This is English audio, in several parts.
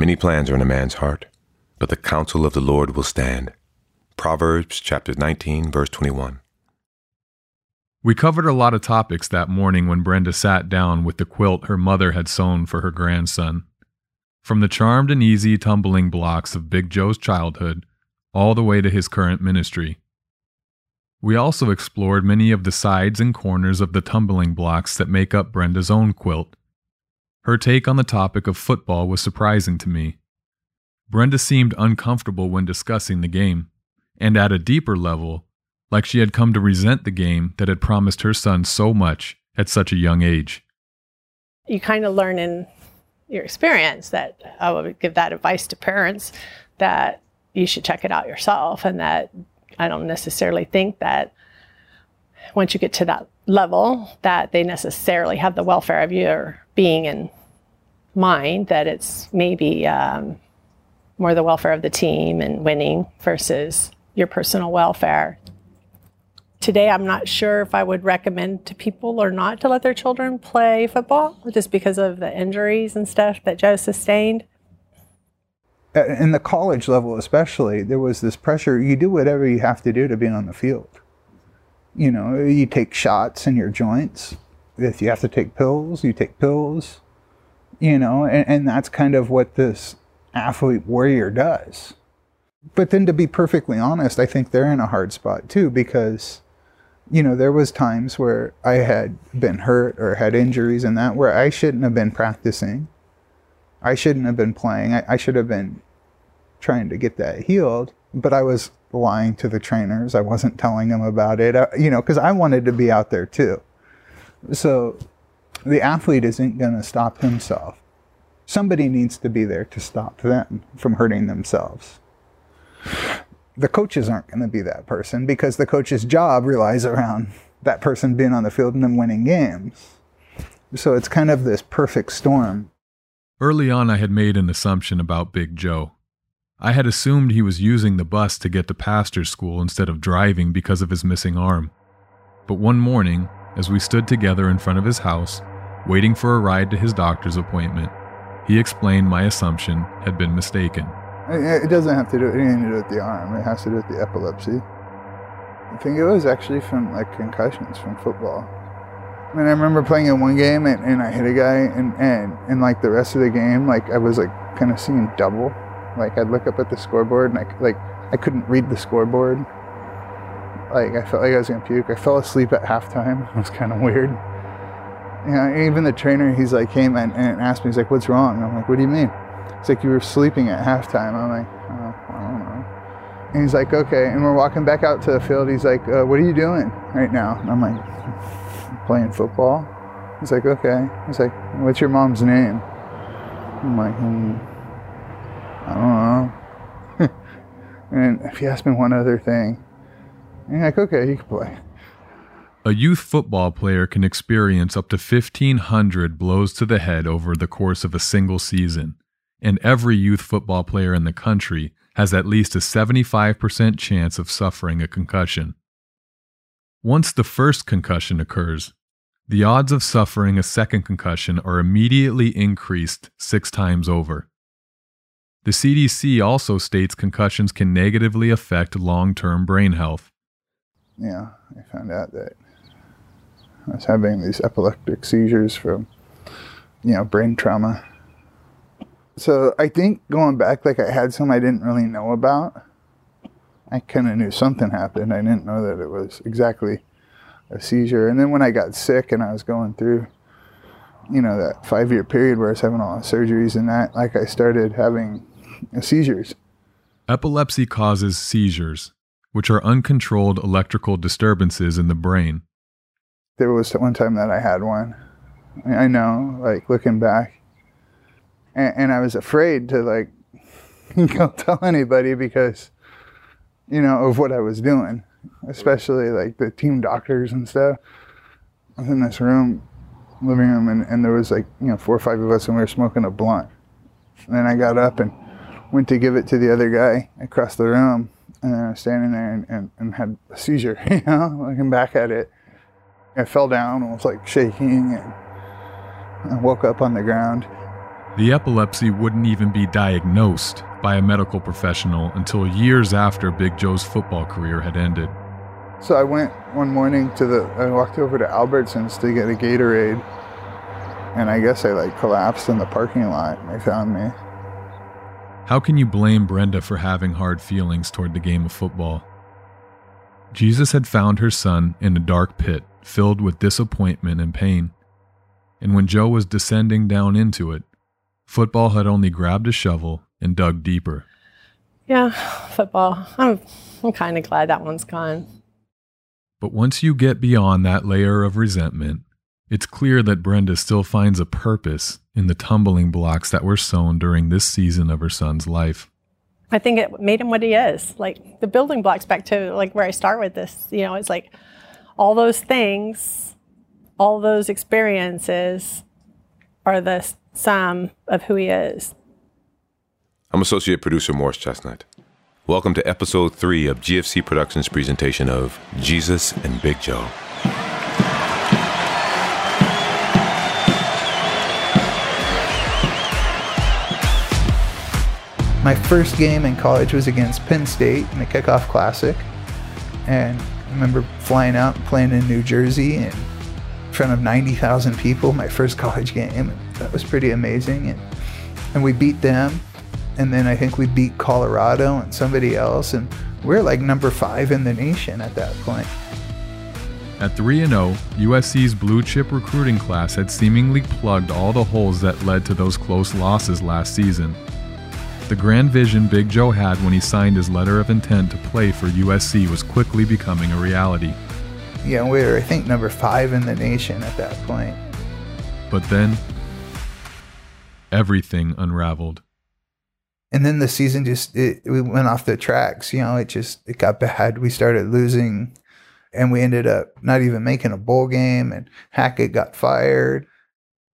Many plans are in a man's heart, but the counsel of the Lord will stand. Proverbs chapter 19, verse 21. We covered a lot of topics that morning when Brenda sat down with the quilt her mother had sewn for her grandson. From the charmed and easy tumbling blocks of Big Joe's childhood all the way to his current ministry. We also explored many of the sides and corners of the tumbling blocks that make up Brenda's own quilt. Her take on the topic of football was surprising to me. Brenda seemed uncomfortable when discussing the game, and at a deeper level, like she had come to resent the game that had promised her son so much at such a young age. You kind of learn in your experience that I would give that advice to parents that you should check it out yourself and that I don't necessarily think that once you get to that level that they necessarily have the welfare of your being in mind that it's maybe um, more the welfare of the team and winning versus your personal welfare. Today i'm not sure if i would recommend to people or not to let their children play football just because of the injuries and stuff that joe sustained. In the college level especially there was this pressure. You do whatever you have to do to be on the field you know you take shots in your joints. If you have to take pills you take pills you know and, and that's kind of what this athlete warrior does. But then to be perfectly honest i think they're in a hard spot too because you know there was times where i had been hurt or had injuries and that where i shouldn't have been practicing. I shouldn't have been playing. I, I should have been trying to get that healed, but I was lying to the trainers. I wasn't telling them about it, uh, you know, because I wanted to be out there too. So the athlete isn't going to stop himself. Somebody needs to be there to stop them from hurting themselves. The coaches aren't going to be that person because the coach's job relies around that person being on the field and them winning games. So it's kind of this perfect storm. Early on, I had made an assumption about Big Joe. I had assumed he was using the bus to get to pastor's school instead of driving because of his missing arm. But one morning, as we stood together in front of his house, waiting for a ride to his doctor's appointment, he explained my assumption had been mistaken. It doesn't have to do anything to do with the arm. It has to do with the epilepsy. I think it was actually from like concussions from football. I mean, I remember playing in one game and, and I hit a guy, and, and, and like the rest of the game, like I was like kind of seeing double. Like I'd look up at the scoreboard and I like I couldn't read the scoreboard. Like I felt like I was gonna puke. I fell asleep at halftime. It was kind of weird. You know, even the trainer, he's like came and, and asked me, he's like, "What's wrong?" I'm like, "What do you mean?" It's like you were sleeping at halftime. I'm like, oh, I don't know. And he's like, "Okay." And we're walking back out to the field. He's like, uh, "What are you doing right now?" And I'm like, playing football. He's like, okay. He's like, what's your mom's name? I'm like, hmm, Don't know. and if you ask me one other thing, I'm like, okay, you can play. A youth football player can experience up to 1,500 blows to the head over the course of a single season, and every youth football player in the country has at least a 75% chance of suffering a concussion. Once the first concussion occurs, the odds of suffering a second concussion are immediately increased six times over. The CDC also states concussions can negatively affect long term brain health. Yeah, I found out that I was having these epileptic seizures from, you know, brain trauma. So I think going back, like I had some I didn't really know about. I kind of knew something happened. I didn't know that it was exactly a seizure. And then when I got sick and I was going through, you know, that five year period where I was having all the surgeries and that, like I started having seizures. Epilepsy causes seizures, which are uncontrolled electrical disturbances in the brain. There was one time that I had one. I know, like looking back, and, and I was afraid to like go tell anybody because, you know, of what I was doing especially like the team doctors and stuff. I was in this room, living room, and, and there was like, you know, four or five of us, and we were smoking a blunt. And then I got up and went to give it to the other guy across the room, and I was standing there and, and, and had a seizure, you know, looking back at it. I fell down and was like shaking, and I woke up on the ground. The epilepsy wouldn't even be diagnosed by a medical professional until years after Big Joe's football career had ended. So I went one morning to the, I walked over to Albertsons to get a Gatorade. And I guess I like collapsed in the parking lot and they found me. How can you blame Brenda for having hard feelings toward the game of football? Jesus had found her son in a dark pit filled with disappointment and pain. And when Joe was descending down into it, football had only grabbed a shovel and dug deeper. Yeah, football. I'm, I'm kind of glad that one's gone. But once you get beyond that layer of resentment, it's clear that Brenda still finds a purpose in the tumbling blocks that were sown during this season of her son's life. I think it made him what he is. Like the building blocks back to like where I start with this, you know, it's like all those things, all those experiences are the sum of who he is. I'm associate producer Morris Chestnut. Welcome to episode three of GFC Productions' presentation of Jesus and Big Joe. My first game in college was against Penn State in the kickoff classic. And I remember flying out and playing in New Jersey in front of 90,000 people, my first college game. That was pretty amazing. And, and we beat them. And then I think we beat Colorado and somebody else. And we're like number five in the nation at that point. At 3 0, USC's blue chip recruiting class had seemingly plugged all the holes that led to those close losses last season. The grand vision Big Joe had when he signed his letter of intent to play for USC was quickly becoming a reality. Yeah, we were, I think, number five in the nation at that point. But then, everything unraveled. And then the season just, it, we went off the tracks. You know, it just, it got bad. We started losing and we ended up not even making a bowl game and Hackett got fired.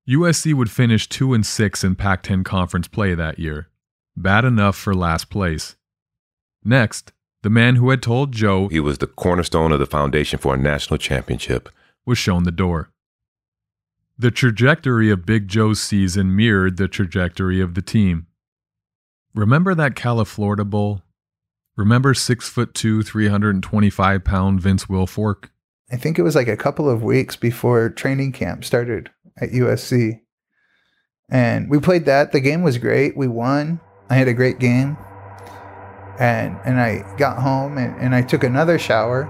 USC would finish 2 and 6 in Pac-10 conference play that year, bad enough for last place. Next, the man who had told Joe He was the cornerstone of the foundation for a national championship. was shown the door. The trajectory of Big Joe's season mirrored the trajectory of the team. Remember that California Bowl? Remember six foot two, 325 pound Vince Wilfork? I think it was like a couple of weeks before training camp started at USC. And we played that. The game was great. We won. I had a great game. And and I got home and, and I took another shower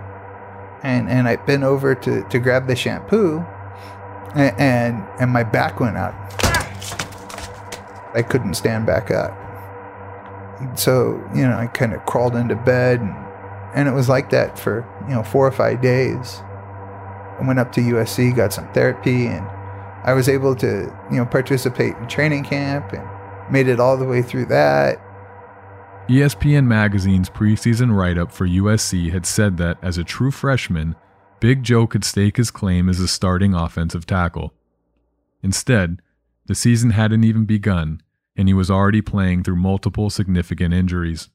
and, and I bent over to, to grab the shampoo and, and and my back went out. I couldn't stand back up. So, you know, I kind of crawled into bed and, and it was like that for, you know, four or five days. I went up to USC, got some therapy, and I was able to, you know, participate in training camp and made it all the way through that. ESPN Magazine's preseason write up for USC had said that as a true freshman, Big Joe could stake his claim as a starting offensive tackle. Instead, the season hadn't even begun, and he was already playing through multiple significant injuries.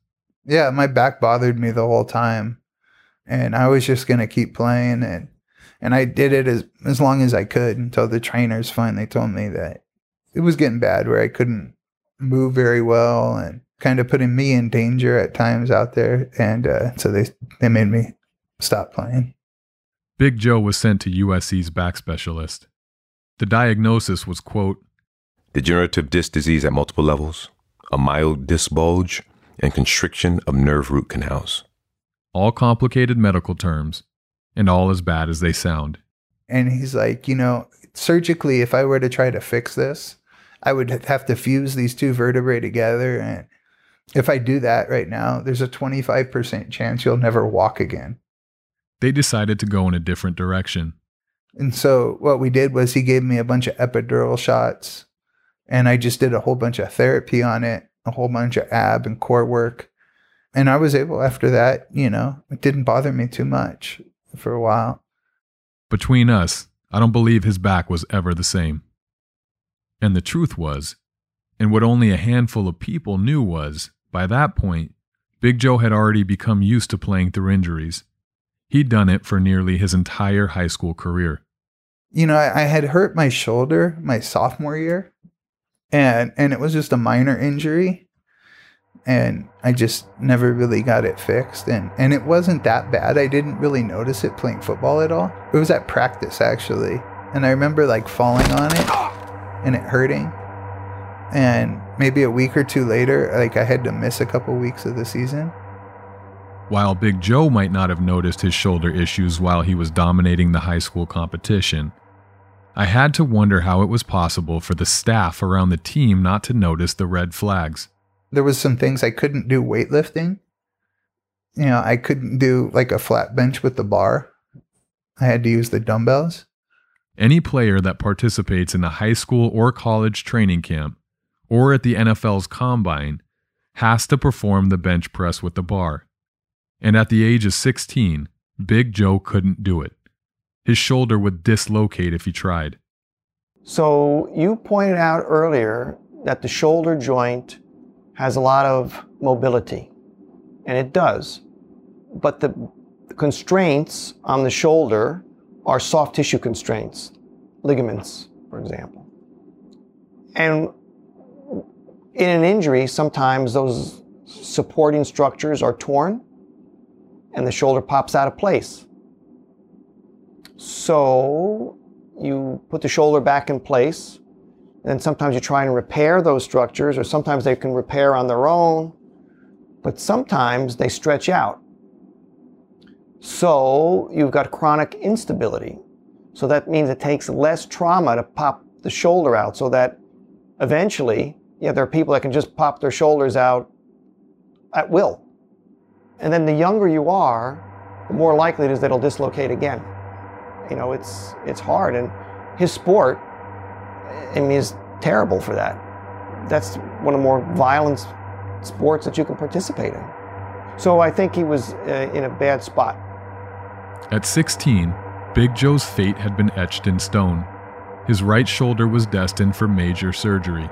Yeah, my back bothered me the whole time. And I was just going to keep playing and and I did it as as long as I could until the trainers finally told me that it was getting bad where I couldn't move very well and kind of putting me in danger at times out there and uh, so they they made me stop playing. Big Joe was sent to USC's back specialist. The diagnosis was, quote, Degenerative disc disease at multiple levels, a mild disc bulge, and constriction of nerve root canals. all complicated medical terms, and all as bad as they sound. And he's like, you know, surgically, if I were to try to fix this, I would have to fuse these two vertebrae together. And if I do that right now, there's a 25% chance you'll never walk again. They decided to go in a different direction. And so what we did was he gave me a bunch of epidural shots and I just did a whole bunch of therapy on it, a whole bunch of ab and core work. And I was able after that, you know, it didn't bother me too much for a while. Between us, I don't believe his back was ever the same. And the truth was, and what only a handful of people knew was, by that point, Big Joe had already become used to playing through injuries. He'd done it for nearly his entire high school career. You know, I, I had hurt my shoulder my sophomore year and and it was just a minor injury and I just never really got it fixed and and it wasn't that bad. I didn't really notice it playing football at all. It was at practice actually. And I remember like falling on it and it hurting. And maybe a week or two later, like I had to miss a couple weeks of the season. While Big Joe might not have noticed his shoulder issues while he was dominating the high school competition, I had to wonder how it was possible for the staff around the team not to notice the red flags. There was some things I couldn't do weightlifting. You know, I couldn't do like a flat bench with the bar. I had to use the dumbbells. Any player that participates in a high school or college training camp or at the NFL's combine has to perform the bench press with the bar. And at the age of 16, Big Joe couldn't do it. His shoulder would dislocate if he tried. So, you pointed out earlier that the shoulder joint has a lot of mobility, and it does. But the constraints on the shoulder are soft tissue constraints, ligaments, for example. And in an injury, sometimes those supporting structures are torn and the shoulder pops out of place. So you put the shoulder back in place, and sometimes you try and repair those structures, or sometimes they can repair on their own, but sometimes they stretch out. So you've got chronic instability. So that means it takes less trauma to pop the shoulder out so that eventually, yeah, there are people that can just pop their shoulders out at will. And then the younger you are, the more likely it is that it'll dislocate again. You know, it's it's hard. And his sport, I mean, is terrible for that. That's one of the more violent sports that you can participate in. So I think he was uh, in a bad spot. At 16, Big Joe's fate had been etched in stone. His right shoulder was destined for major surgery.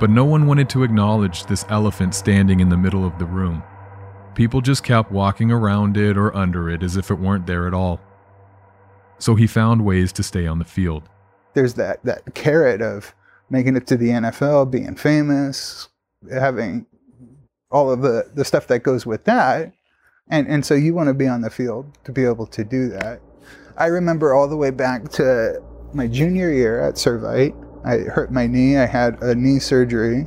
But no one wanted to acknowledge this elephant standing in the middle of the room. People just kept walking around it or under it as if it weren't there at all. So he found ways to stay on the field. There's that, that carrot of making it to the NFL, being famous, having all of the, the stuff that goes with that. And, and so you want to be on the field to be able to do that. I remember all the way back to my junior year at Servite. I hurt my knee. I had a knee surgery,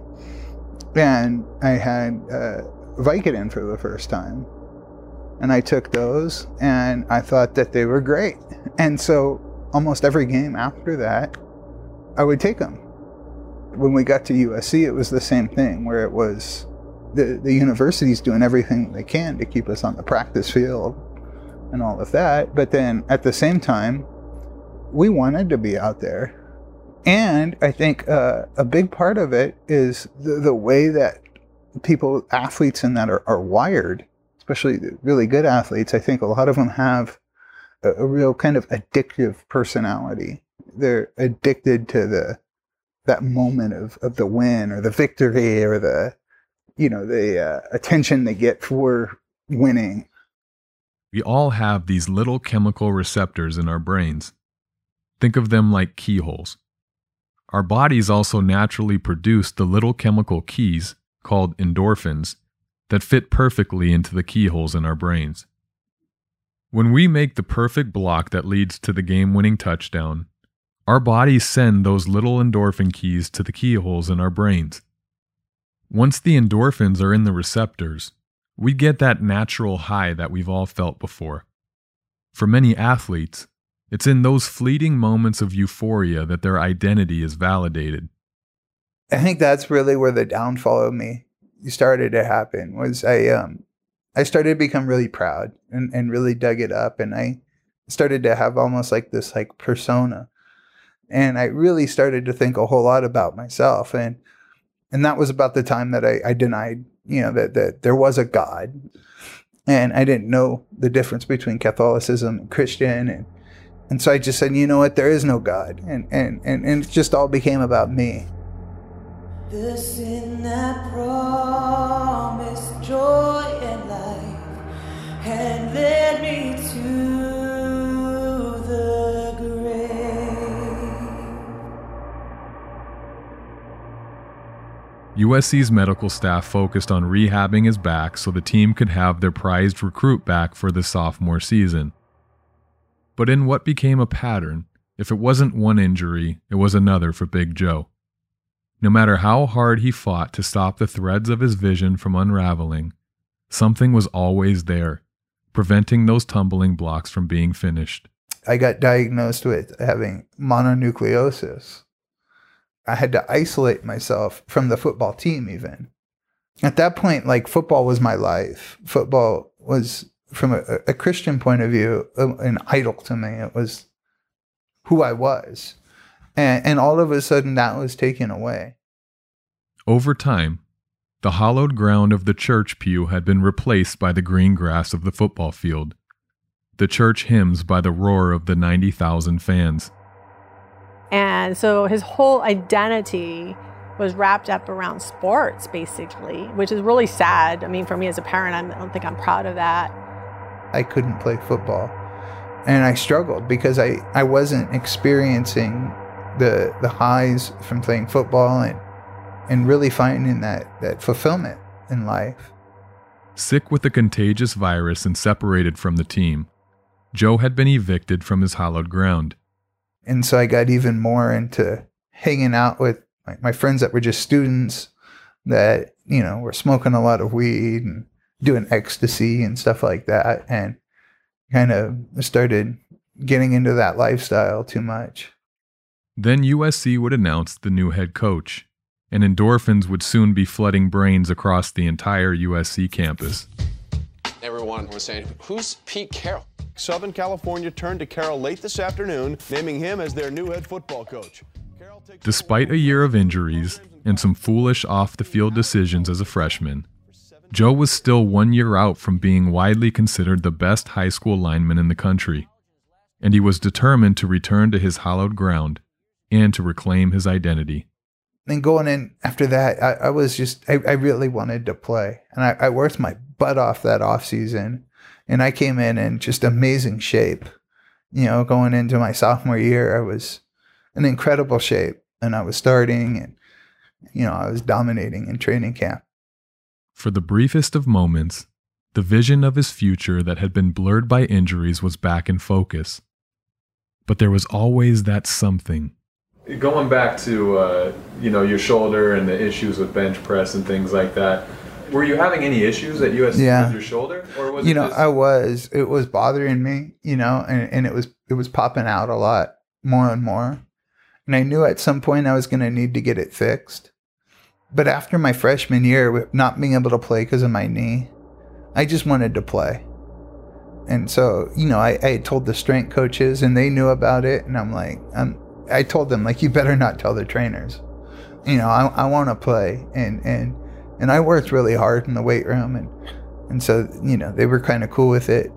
and I had uh, Vicodin for the first time. And I took those, and I thought that they were great. And so almost every game after that, I would take them. When we got to USC, it was the same thing, where it was the the university's doing everything they can to keep us on the practice field and all of that. But then at the same time, we wanted to be out there. And I think uh, a big part of it is the, the way that people, athletes in that are, are wired, especially really good athletes. I think a lot of them have a, a real kind of addictive personality. They're addicted to the that moment of, of the win or the victory or the you know the uh, attention they get for winning we all have these little chemical receptors in our brains. Think of them like keyholes. Our bodies also naturally produce the little chemical keys, called endorphins, that fit perfectly into the keyholes in our brains. When we make the perfect block that leads to the game winning touchdown, our bodies send those little endorphin keys to the keyholes in our brains. Once the endorphins are in the receptors, we get that natural high that we've all felt before. For many athletes, it's in those fleeting moments of euphoria that their identity is validated. I think that's really where the downfall of me started to happen was I um I started to become really proud and, and really dug it up and I started to have almost like this like persona. And I really started to think a whole lot about myself and and that was about the time that I, I denied you know that that there was a God, and I didn't know the difference between Catholicism and Christian, and and so I just said, you know what, there is no God, and and and, and it just all became about me. The sin that promised joy and life led me to USC's medical staff focused on rehabbing his back so the team could have their prized recruit back for the sophomore season. But in what became a pattern, if it wasn't one injury, it was another for Big Joe. No matter how hard he fought to stop the threads of his vision from unraveling, something was always there, preventing those tumbling blocks from being finished. I got diagnosed with having mononucleosis. I had to isolate myself from the football team, even. At that point, like football was my life. Football was, from a, a Christian point of view, an idol to me. It was who I was. And, and all of a sudden, that was taken away. Over time, the hallowed ground of the church pew had been replaced by the green grass of the football field, the church hymns by the roar of the 90,000 fans. And so his whole identity was wrapped up around sports, basically, which is really sad. I mean, for me as a parent, I'm, I don't think I'm proud of that. I couldn't play football. And I struggled because I, I wasn't experiencing the the highs from playing football and and really finding that that fulfillment in life. Sick with the contagious virus and separated from the team, Joe had been evicted from his hallowed ground. And so I got even more into hanging out with my, my friends that were just students that, you know, were smoking a lot of weed and doing ecstasy and stuff like that. And kind of started getting into that lifestyle too much. Then USC would announce the new head coach, and endorphins would soon be flooding brains across the entire USC campus. Everyone was saying, Who's Pete Carroll? Southern California turned to Carroll late this afternoon, naming him as their new head football coach. Despite a year of injuries and some foolish off the field decisions as a freshman, Joe was still one year out from being widely considered the best high school lineman in the country, and he was determined to return to his hallowed ground and to reclaim his identity. Then going in after that, I, I was just, I, I, really wanted to play. And I, I worked my butt off that off season and I came in in just amazing shape. You know, going into my sophomore year, I was in incredible shape, and I was starting, and you know, I was dominating in training camp. For the briefest of moments, the vision of his future that had been blurred by injuries was back in focus. But there was always that something. Going back to uh, you know your shoulder and the issues with bench press and things like that were you having any issues at USC yeah. with your shoulder, or was you know just... I was. It was bothering me, you know, and, and it was it was popping out a lot more and more, and I knew at some point I was going to need to get it fixed. But after my freshman year, not being able to play because of my knee, I just wanted to play. And so, you know, I, I told the strength coaches and they knew about it. And I'm like, I'm, I told them, like, you better not tell the trainers. You know, I, I want to play. And, and and I worked really hard in the weight room, and and so you know they were kind of cool with it.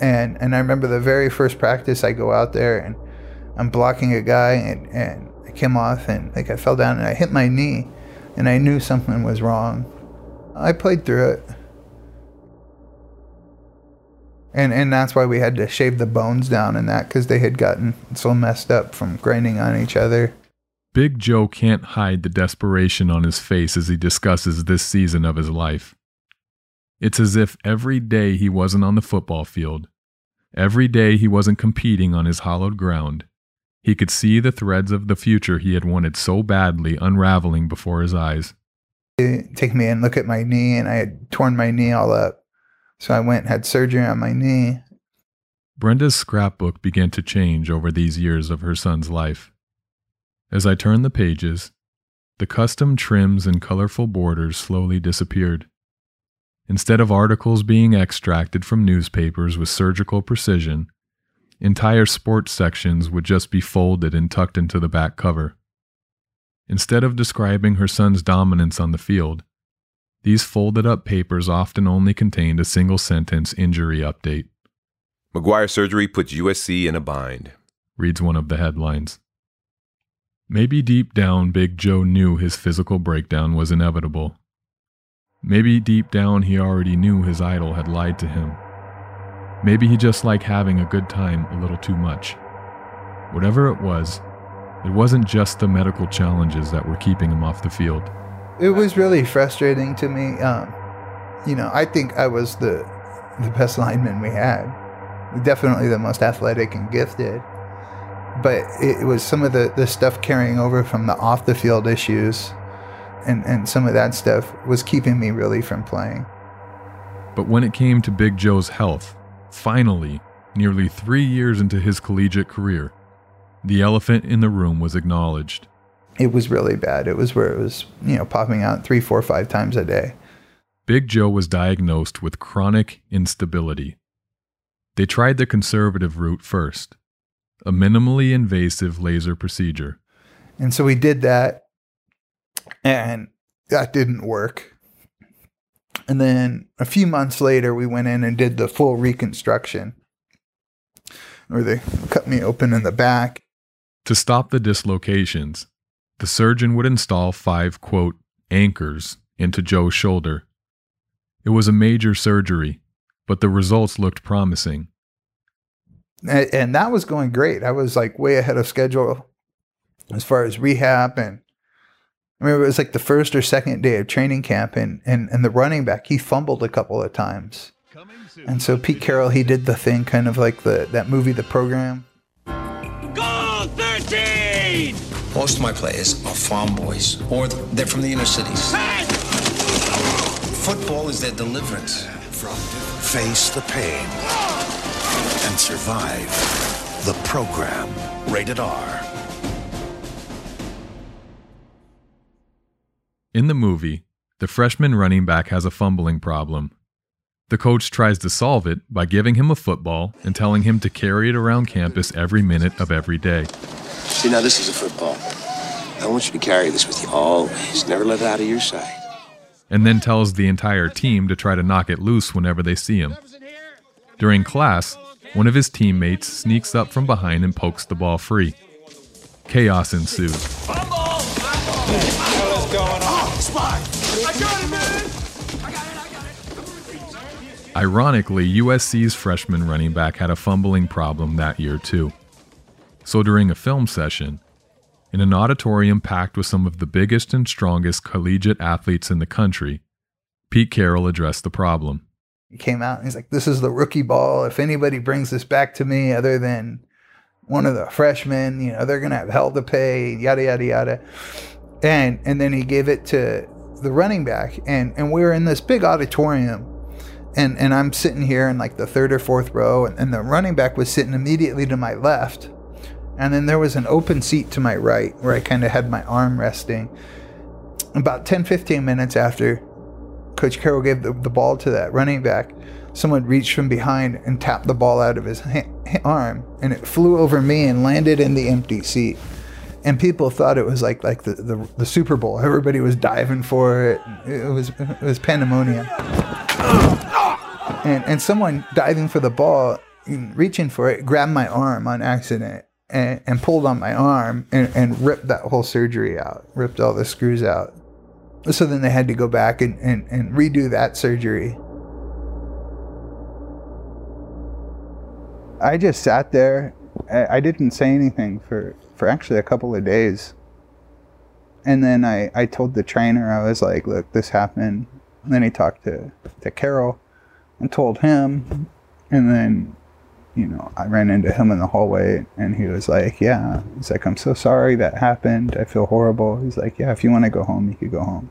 And and I remember the very first practice, I go out there and I'm blocking a guy, and and I came off and like I fell down and I hit my knee, and I knew something was wrong. I played through it. And, and that's why we had to shave the bones down and that because they had gotten so messed up from grinding on each other. Big Joe can't hide the desperation on his face as he discusses this season of his life. It's as if every day he wasn't on the football field, every day he wasn't competing on his hallowed ground, he could see the threads of the future he had wanted so badly unraveling before his eyes. Take me and look at my knee, and I had torn my knee all up. So I went and had surgery on my knee. Brenda's scrapbook began to change over these years of her son's life. As I turned the pages, the custom trims and colorful borders slowly disappeared. Instead of articles being extracted from newspapers with surgical precision, entire sports sections would just be folded and tucked into the back cover. Instead of describing her son's dominance on the field, these folded up papers often only contained a single sentence injury update. McGuire surgery puts USC in a bind, reads one of the headlines. Maybe deep down, Big Joe knew his physical breakdown was inevitable. Maybe deep down, he already knew his idol had lied to him. Maybe he just liked having a good time a little too much. Whatever it was, it wasn't just the medical challenges that were keeping him off the field. it was really frustrating to me. Um, you know, I think I was the the best lineman we had, definitely the most athletic and gifted. But it, was some of the, the stuff carrying over from the off the field issues, and and some of that stuff was keeping me really from playing. But when it came to Big Joe's health, finally, nearly three years into his collegiate career, the elephant in the room was acknowledged. It was really bad. It was where it was, you know, popping out three, four, five times a day. Big Joe was diagnosed with chronic instability. They tried the conservative route first, a minimally invasive laser procedure. And so we did that, and that didn't work. And then a few months later, we went in and did the full reconstruction, where they cut me open in the back. To stop the dislocations, the surgeon would install five, quote, anchors into Joe's shoulder. It was a major surgery, but the results looked promising. And that was going great. I was like way ahead of schedule as far as rehab and I remember it was like the first or second day of training camp, and, and, and the running back, he fumbled a couple of times. And so Pete Carroll, he did the thing kind of like the that movie, The Program. Go 13! Most of my players are farm boys, or they're from the inner cities. Hey! Football is their deliverance. From Face the Pain and Survive. The Program. Rated R. In the movie, the freshman running back has a fumbling problem. The coach tries to solve it by giving him a football and telling him to carry it around campus every minute of every day. See, now this is a football. I want you to carry this with you always. Never let it out of your sight. And then tells the entire team to try to knock it loose whenever they see him. During class, one of his teammates sneaks up from behind and pokes the ball free. Chaos ensues. Ironically, USC's freshman running back had a fumbling problem that year too. So during a film session, in an auditorium packed with some of the biggest and strongest collegiate athletes in the country, Pete Carroll addressed the problem. Came out and he's like, This is the rookie ball. If anybody brings this back to me other than one of the freshmen, you know, they're gonna have hell to pay, yada yada yada. And and then he gave it to the running back and and we were in this big auditorium and and I'm sitting here in like the third or fourth row and, and the running back was sitting immediately to my left. And then there was an open seat to my right where I kind of had my arm resting. About 10, 15 minutes after Coach Carroll gave the, the ball to that running back, someone reached from behind and tapped the ball out of his ha- arm, and it flew over me and landed in the empty seat. And people thought it was like like the, the, the Super Bowl. Everybody was diving for it. It was it was pandemonium. And and someone diving for the ball, reaching for it, grabbed my arm on accident and, and pulled on my arm and, and ripped that whole surgery out, ripped all the screws out. So then they had to go back and, and, and redo that surgery. I just sat there. I didn't say anything for, for actually a couple of days. And then I, I told the trainer, I was like, look, this happened. And then he talked to, to Carroll and told him. And then, you know, I ran into him in the hallway and he was like, yeah. He's like, I'm so sorry that happened. I feel horrible. He's like, yeah, if you want to go home, you could go home.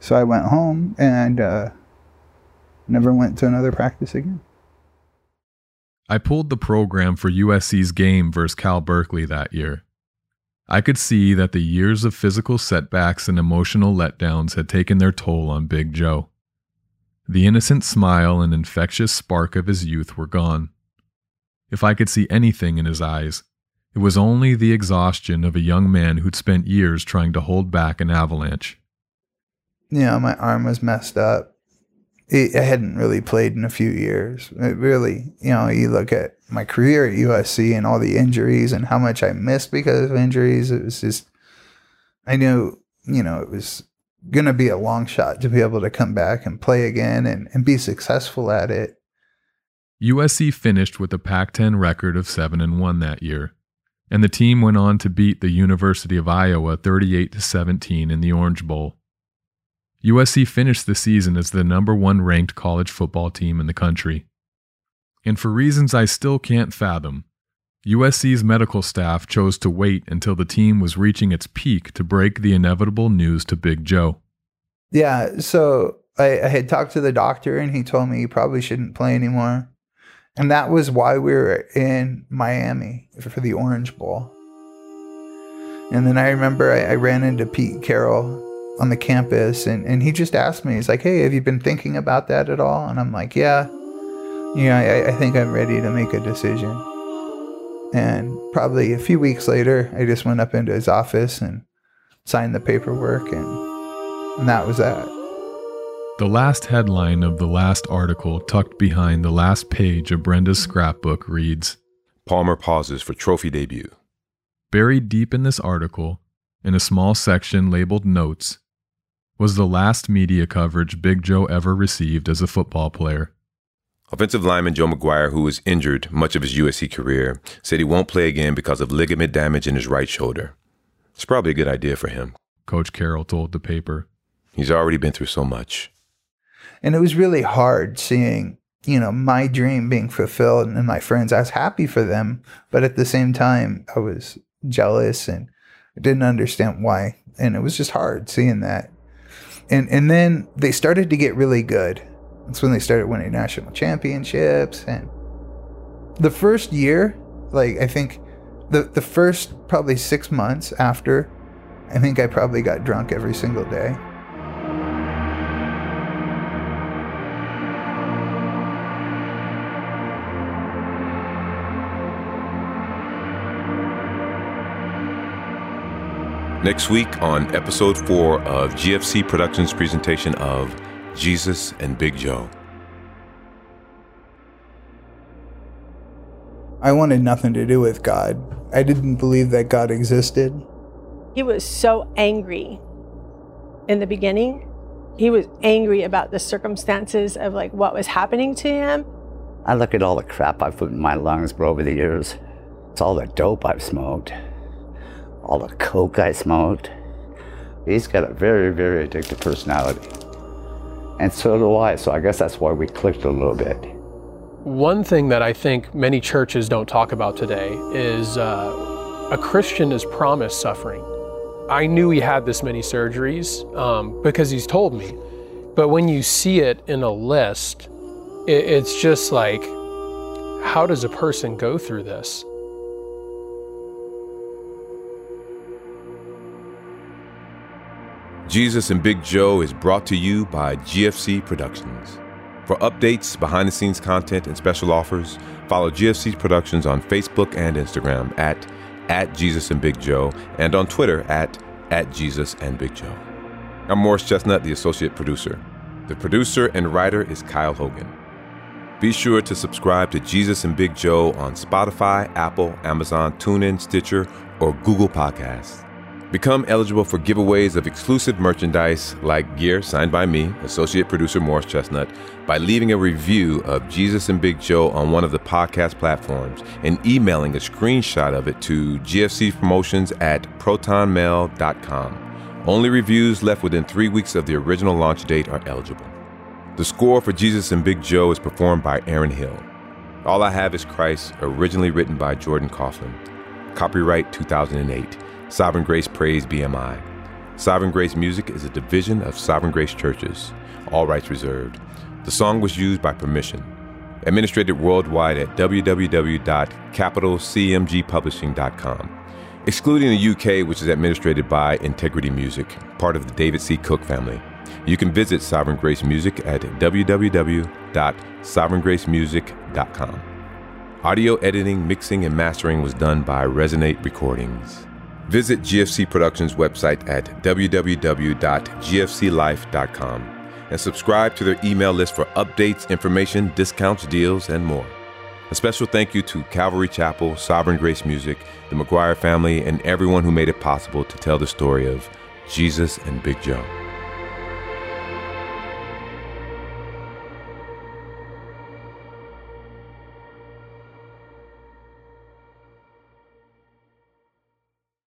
So I went home and uh, never went to another practice again. I pulled the program for USC's game versus Cal Berkeley that year. I could see that the years of physical setbacks and emotional letdowns had taken their toll on Big Joe. The innocent smile and infectious spark of his youth were gone. If I could see anything in his eyes, it was only the exhaustion of a young man who'd spent years trying to hold back an avalanche. You know, my arm was messed up it, I hadn't really played in a few years. It really, you know, you look at my career at USC and all the injuries and how much I missed because of injuries. It was just, I knew, you know, it was going to be a long shot to be able to come back and play again and, and be successful at it. USC finished with a Pac 10 record of 7 and 1 that year, and the team went on to beat the University of Iowa 38 to 17 in the Orange Bowl. USC finished the season as the number one ranked college football team in the country. And for reasons I still can't fathom, USC's medical staff chose to wait until the team was reaching its peak to break the inevitable news to Big Joe. Yeah, so I, I had talked to the doctor and he told me he probably shouldn't play anymore. And that was why we were in Miami for the Orange Bowl. And then I remember I, I ran into Pete Carroll on the campus and, and he just asked me, he's like, Hey, have you been thinking about that at all? And I'm like, Yeah. Yeah, I, I think I'm ready to make a decision. And probably a few weeks later, I just went up into his office and signed the paperwork, and, and that was that. The last headline of the last article, tucked behind the last page of Brenda's scrapbook, reads Palmer pauses for trophy debut. Buried deep in this article, in a small section labeled Notes, was the last media coverage Big Joe ever received as a football player. Offensive lineman Joe McGuire, who was injured much of his USC career, said he won't play again because of ligament damage in his right shoulder. It's probably a good idea for him. Coach Carroll told the paper. He's already been through so much. And it was really hard seeing, you know, my dream being fulfilled and my friends. I was happy for them, but at the same time, I was jealous and didn't understand why. And it was just hard seeing that. And and then they started to get really good. That's when they started winning national championships. And the first year, like I think the the first probably six months after, I think I probably got drunk every single day. Next week on episode four of GFC Productions' presentation of Jesus and Big Joe. I wanted nothing to do with God. I didn't believe that God existed. He was so angry in the beginning. He was angry about the circumstances of like what was happening to him. I look at all the crap I've put in my lungs for over the years. It's all the dope I've smoked all the coke I smoked. He's got a very, very addictive personality. And so do I, so I guess that's why we clicked a little bit. One thing that I think many churches don't talk about today is uh, a Christian is promised suffering. I knew he had this many surgeries um, because he's told me. But when you see it in a list, it, it's just like, how does a person go through this? Jesus and Big Joe is brought to you by GFC Productions. For updates, behind the scenes content, and special offers, follow GFC Productions on Facebook and Instagram at, at Jesus and Big Joe and on Twitter at, at Jesus and Big Joe. I'm Morris Chestnut, the associate producer. The producer and writer is Kyle Hogan. Be sure to subscribe to Jesus and Big Joe on Spotify, Apple, Amazon, TuneIn, Stitcher, or Google Podcasts. Become eligible for giveaways of exclusive merchandise like gear signed by me, associate producer Morris Chestnut, by leaving a review of Jesus and Big Joe on one of the podcast platforms and emailing a screenshot of it to gfcpromotions at protonmail.com. Only reviews left within three weeks of the original launch date are eligible. The score for Jesus and Big Joe is performed by Aaron Hill. All I Have is Christ, originally written by Jordan Kauflin. Copyright 2008. Sovereign Grace Praise BMI. Sovereign Grace Music is a division of Sovereign Grace Churches. All rights reserved. The song was used by permission. Administrated worldwide at www.capitalcmgpublishing.com. Excluding the UK, which is administrated by Integrity Music, part of the David C. Cook family. You can visit Sovereign Grace Music at www.sovereigngracemusic.com. Audio editing, mixing, and mastering was done by Resonate Recordings. Visit GFC Productions website at www.gfclife.com and subscribe to their email list for updates, information, discounts, deals, and more. A special thank you to Calvary Chapel, Sovereign Grace Music, the McGuire family, and everyone who made it possible to tell the story of Jesus and Big Joe.